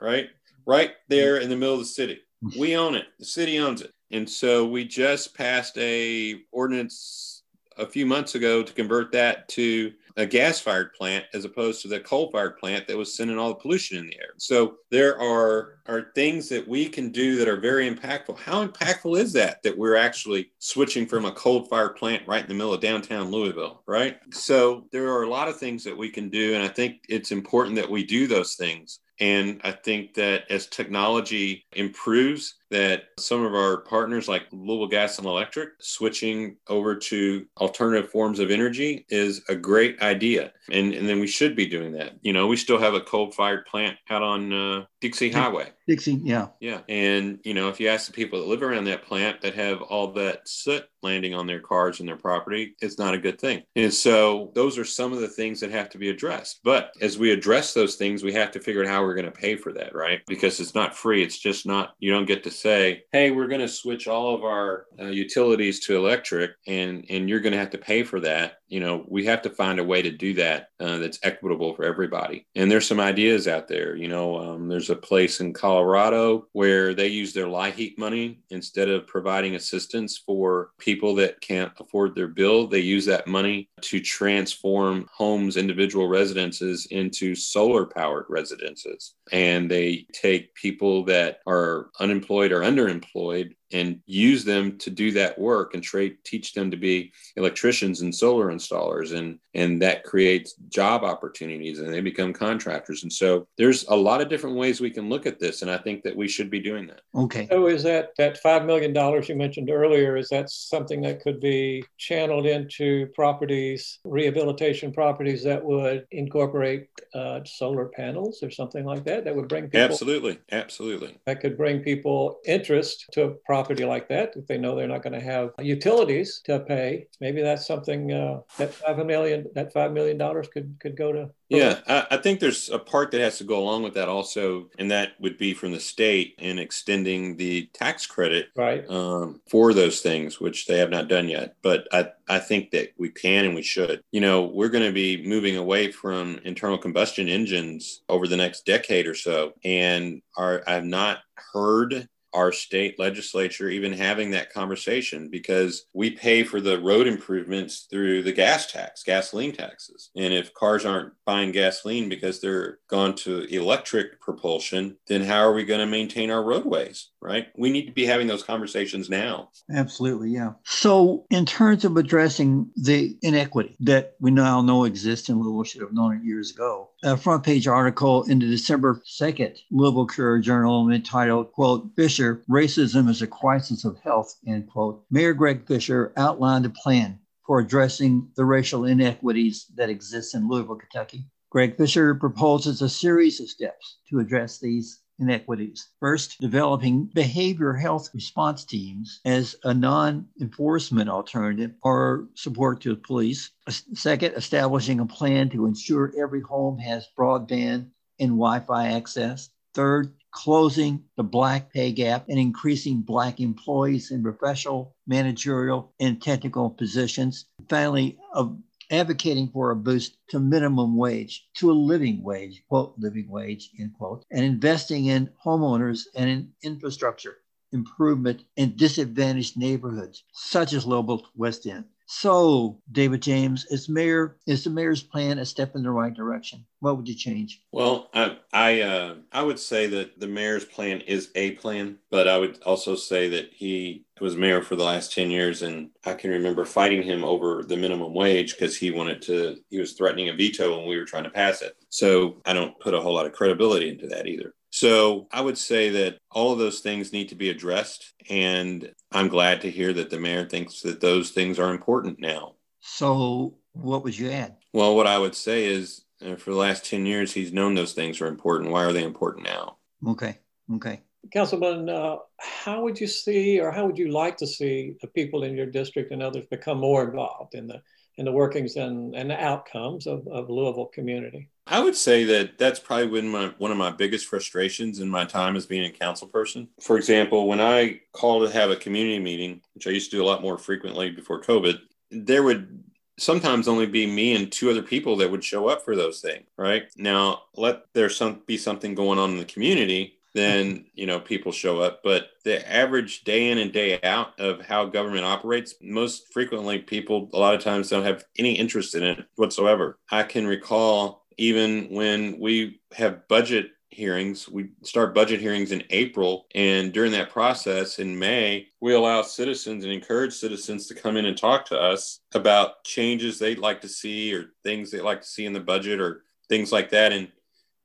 right? Right there in the middle of the city. We own it. The city owns it. And so we just passed a ordinance a few months ago to convert that to a gas fired plant as opposed to the coal fired plant that was sending all the pollution in the air. So there are, are things that we can do that are very impactful. How impactful is that that we're actually switching from a coal fired plant right in the middle of downtown Louisville, right? So there are a lot of things that we can do. And I think it's important that we do those things. And I think that as technology improves, that some of our partners like Louisville Gas and Electric switching over to alternative forms of energy is a great idea. And, and then we should be doing that. You know, we still have a coal fired plant out on uh, Dixie Highway. Dixie, yeah. Yeah. And, you know, if you ask the people that live around that plant that have all that soot landing on their cars and their property, it's not a good thing. And so those are some of the things that have to be addressed. But as we address those things, we have to figure out how we're going to pay for that, right? Because it's not free. It's just not, you don't get to say, hey, we're going to switch all of our uh, utilities to electric and, and you're going to have to pay for that. You know, we have to find a way to do that uh, that's equitable for everybody. And there's some ideas out there. You know, um, there's a place in Colorado where they use their LIHEAP money instead of providing assistance for people that can't afford their bill. They use that money to transform homes, individual residences into solar powered residences. And they take people that are unemployed or underemployed and use them to do that work and trade teach them to be electricians and solar installers and and that creates job opportunities and they become contractors and so there's a lot of different ways we can look at this and i think that we should be doing that Okay. So is that that five million dollars you mentioned earlier? Is that something that could be channeled into properties, rehabilitation properties that would incorporate uh, solar panels or something like that? That would bring people absolutely absolutely that could bring people interest to a property like that if they know they're not going to have utilities to pay. Maybe that's something uh, that five million that five million dollars could could go to. Yeah, I, I think there's a part that has to go along with that also, and that would be from the state in extending the tax credit Right. um, for those things, which they have not done yet. But I, I think that we can and we should. You know, we're going to be moving away from internal combustion engines over the next decade or so, and are I've not heard our state legislature even having that conversation because we pay for the road improvements through the gas tax, gasoline taxes. And if cars aren't buying gasoline because they're gone to electric propulsion, then how are we going to maintain our roadways, right? We need to be having those conversations now. Absolutely, yeah. So, in terms of addressing the inequity that we now know exists and we should have known it years ago, a front page article in the December 2nd Louisville Courier Journal entitled, quote, Fisher, Racism is a Crisis of Health, end quote. Mayor Greg Fisher outlined a plan for addressing the racial inequities that exist in Louisville, Kentucky. Greg Fisher proposes a series of steps to address these inequities. First, developing behavior health response teams as a non enforcement alternative or support to the police. Second, establishing a plan to ensure every home has broadband and Wi Fi access. Third, closing the black pay gap and increasing black employees in professional, managerial, and technical positions. Finally, of advocating for a boost to minimum wage, to a living wage, quote, living wage, end quote, and investing in homeowners and in infrastructure improvement in disadvantaged neighborhoods, such as Louisville West End. So, David James, is mayor is the mayor's plan a step in the right direction? What would you change? Well, I I, uh, I would say that the mayor's plan is a plan, but I would also say that he was mayor for the last 10 years and I can remember fighting him over the minimum wage because he wanted to he was threatening a veto when we were trying to pass it. So I don't put a whole lot of credibility into that either. So I would say that all of those things need to be addressed. And I'm glad to hear that the mayor thinks that those things are important now. So, what would you add? Well, what I would say is uh, for the last 10 years, he's known those things are important. Why are they important now? Okay. Okay. Councilman, uh, how would you see, or how would you like to see the people in your district and others become more involved in the in the workings and, and the outcomes of, of Louisville community? I would say that that's probably been my, one of my biggest frustrations in my time as being a council person. For example, when I called to have a community meeting, which I used to do a lot more frequently before COVID, there would sometimes only be me and two other people that would show up for those things. Right now, let there some be something going on in the community then you know people show up but the average day in and day out of how government operates most frequently people a lot of times don't have any interest in it whatsoever i can recall even when we have budget hearings we start budget hearings in april. And during that process in may we allow citizens and encourage citizens to come in and talk to us about changes they'd like to see or things they'd like to see in the budget or things like that. And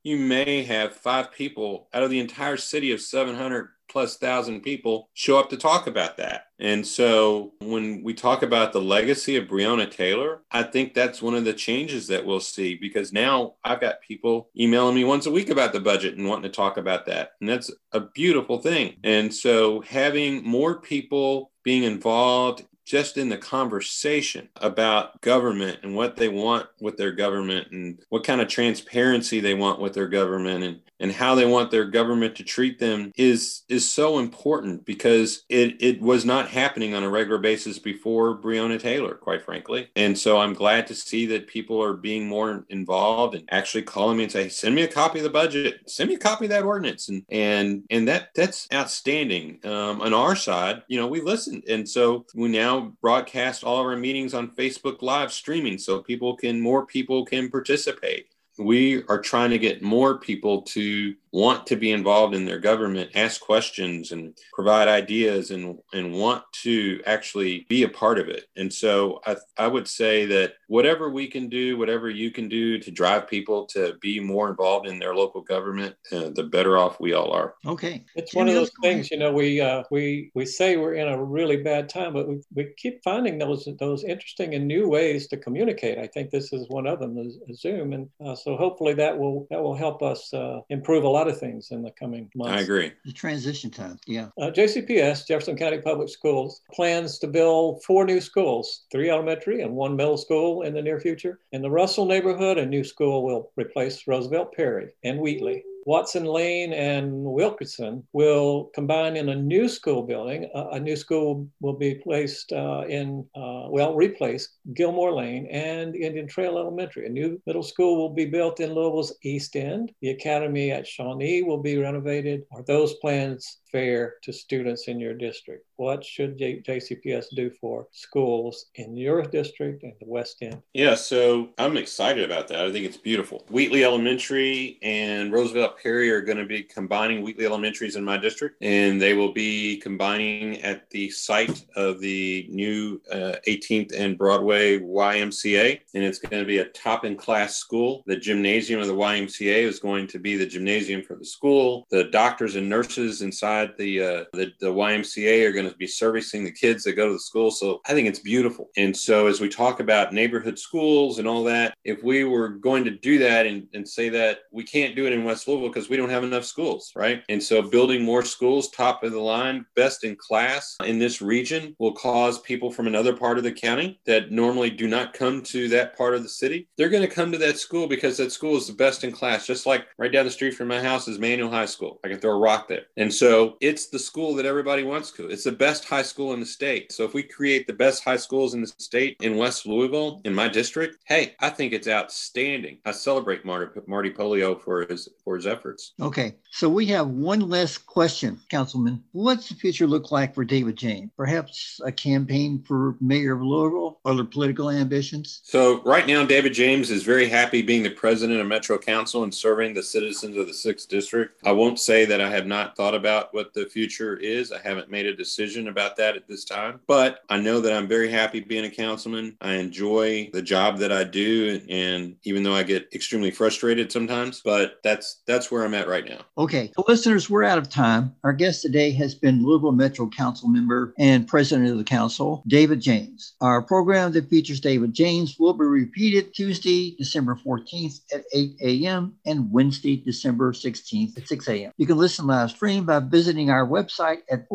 you may have five people out of the entire city of 700 plus thousand people show up to talk about that. And so when we talk about the legacy of Breonna Taylor, I think that's one of the changes that we'll see because now I've got people emailing me once a week about the budget and wanting to talk about that. And that's a beautiful thing. And so having more people being involved just in the conversation about government and what they want with their government and what kind of transparency they want with their government and, and how they want their government to treat them is is so important because it, it was not happening on a regular basis before Breonna Taylor, quite frankly. And so I'm glad to see that people are being more involved and actually calling me and say, send me a copy of the budget, send me a copy of that ordinance. And and and that that's outstanding. Um, on our side, you know, we listened. And so we now broadcast all of our meetings on Facebook live streaming so people can more people can participate. We are trying to get more people to want to be involved in their government, ask questions and provide ideas and, and want to actually be a part of it. And so I, I would say that whatever we can do, whatever you can do to drive people to be more involved in their local government, uh, the better off we all are. Okay. It's one of those things, you know, we, uh, we, we say we're in a really bad time, but we, we keep finding those, those interesting and new ways to communicate. I think this is one of them, is Zoom. And uh, so hopefully that will, that will help us uh, improve a lot of things in the coming months. I agree. The transition time, yeah. Uh, JCPS, Jefferson County Public Schools, plans to build four new schools, three elementary and one middle school in the near future. In the Russell neighborhood, a new school will replace Roosevelt Perry and Wheatley. Watson Lane and Wilkerson will combine in a new school building. Uh, a new school will be placed uh, in, uh, well, replace Gilmore Lane and Indian Trail Elementary. A new middle school will be built in Louisville's East End. The academy at Shawnee will be renovated. Are those plans fair to students in your district? What should J- JCPS do for schools in your district and the West End? Yeah, so I'm excited about that. I think it's beautiful. Wheatley Elementary and Roosevelt Perry are going to be combining Wheatley Elementaries in my district, and they will be combining at the site of the new uh, 18th and Broadway YMCA, and it's going to be a top in class school. The gymnasium of the YMCA is going to be the gymnasium for the school. The doctors and nurses inside the uh, the, the YMCA are going to be servicing the kids that go to the school. So I think it's beautiful. And so as we talk about neighborhood schools and all that, if we were going to do that and, and say that we can't do it in West Louisville because we don't have enough schools, right? And so building more schools, top of the line, best in class in this region will cause people from another part of the county that normally do not come to that part of the city. They're going to come to that school because that school is the best in class, just like right down the street from my house is Manual High School. I can throw a rock there. And so it's the school that everybody wants to. It's the best high school in the state. So if we create the best high schools in the state in West Louisville, in my district, hey, I think it's outstanding. I celebrate Marty, Marty Pollio for his for his efforts. Okay, so we have one last question, Councilman. What's the future look like for David James? Perhaps a campaign for mayor of Louisville? Other political ambitions? So right now, David James is very happy being the president of Metro Council and serving the citizens of the sixth district. I won't say that I have not thought about what the future is. I haven't made a decision about that at this time, but I know that I'm very happy being a councilman. I enjoy the job that I do, and even though I get extremely frustrated sometimes, but that's that's where I'm at right now. Okay, so listeners, we're out of time. Our guest today has been Louisville Metro Council member and president of the council, David James. Our program that features David James will be repeated Tuesday, December 14th at 8 a.m. and Wednesday, December 16th at 6 a.m. You can listen live stream by visiting our website at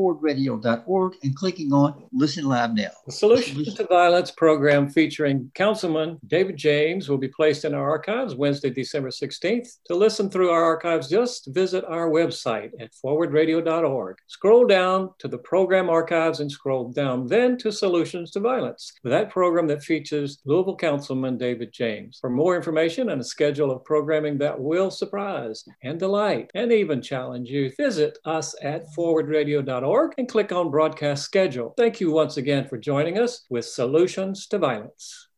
and clicking on Listen Live Now. The Solutions to Violence program featuring Councilman David James will be placed in our archives Wednesday, December 16th. To listen through our archives, just visit our website at forwardradio.org. Scroll down to the program archives and scroll down then to Solutions to Violence, that program that features Louisville Councilman David James. For more information and a schedule of programming that will surprise and delight and even challenge you, visit us at forwardradio.org and click on broadcast schedule. Thank you once again for joining us with Solutions to Violence.